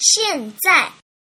现在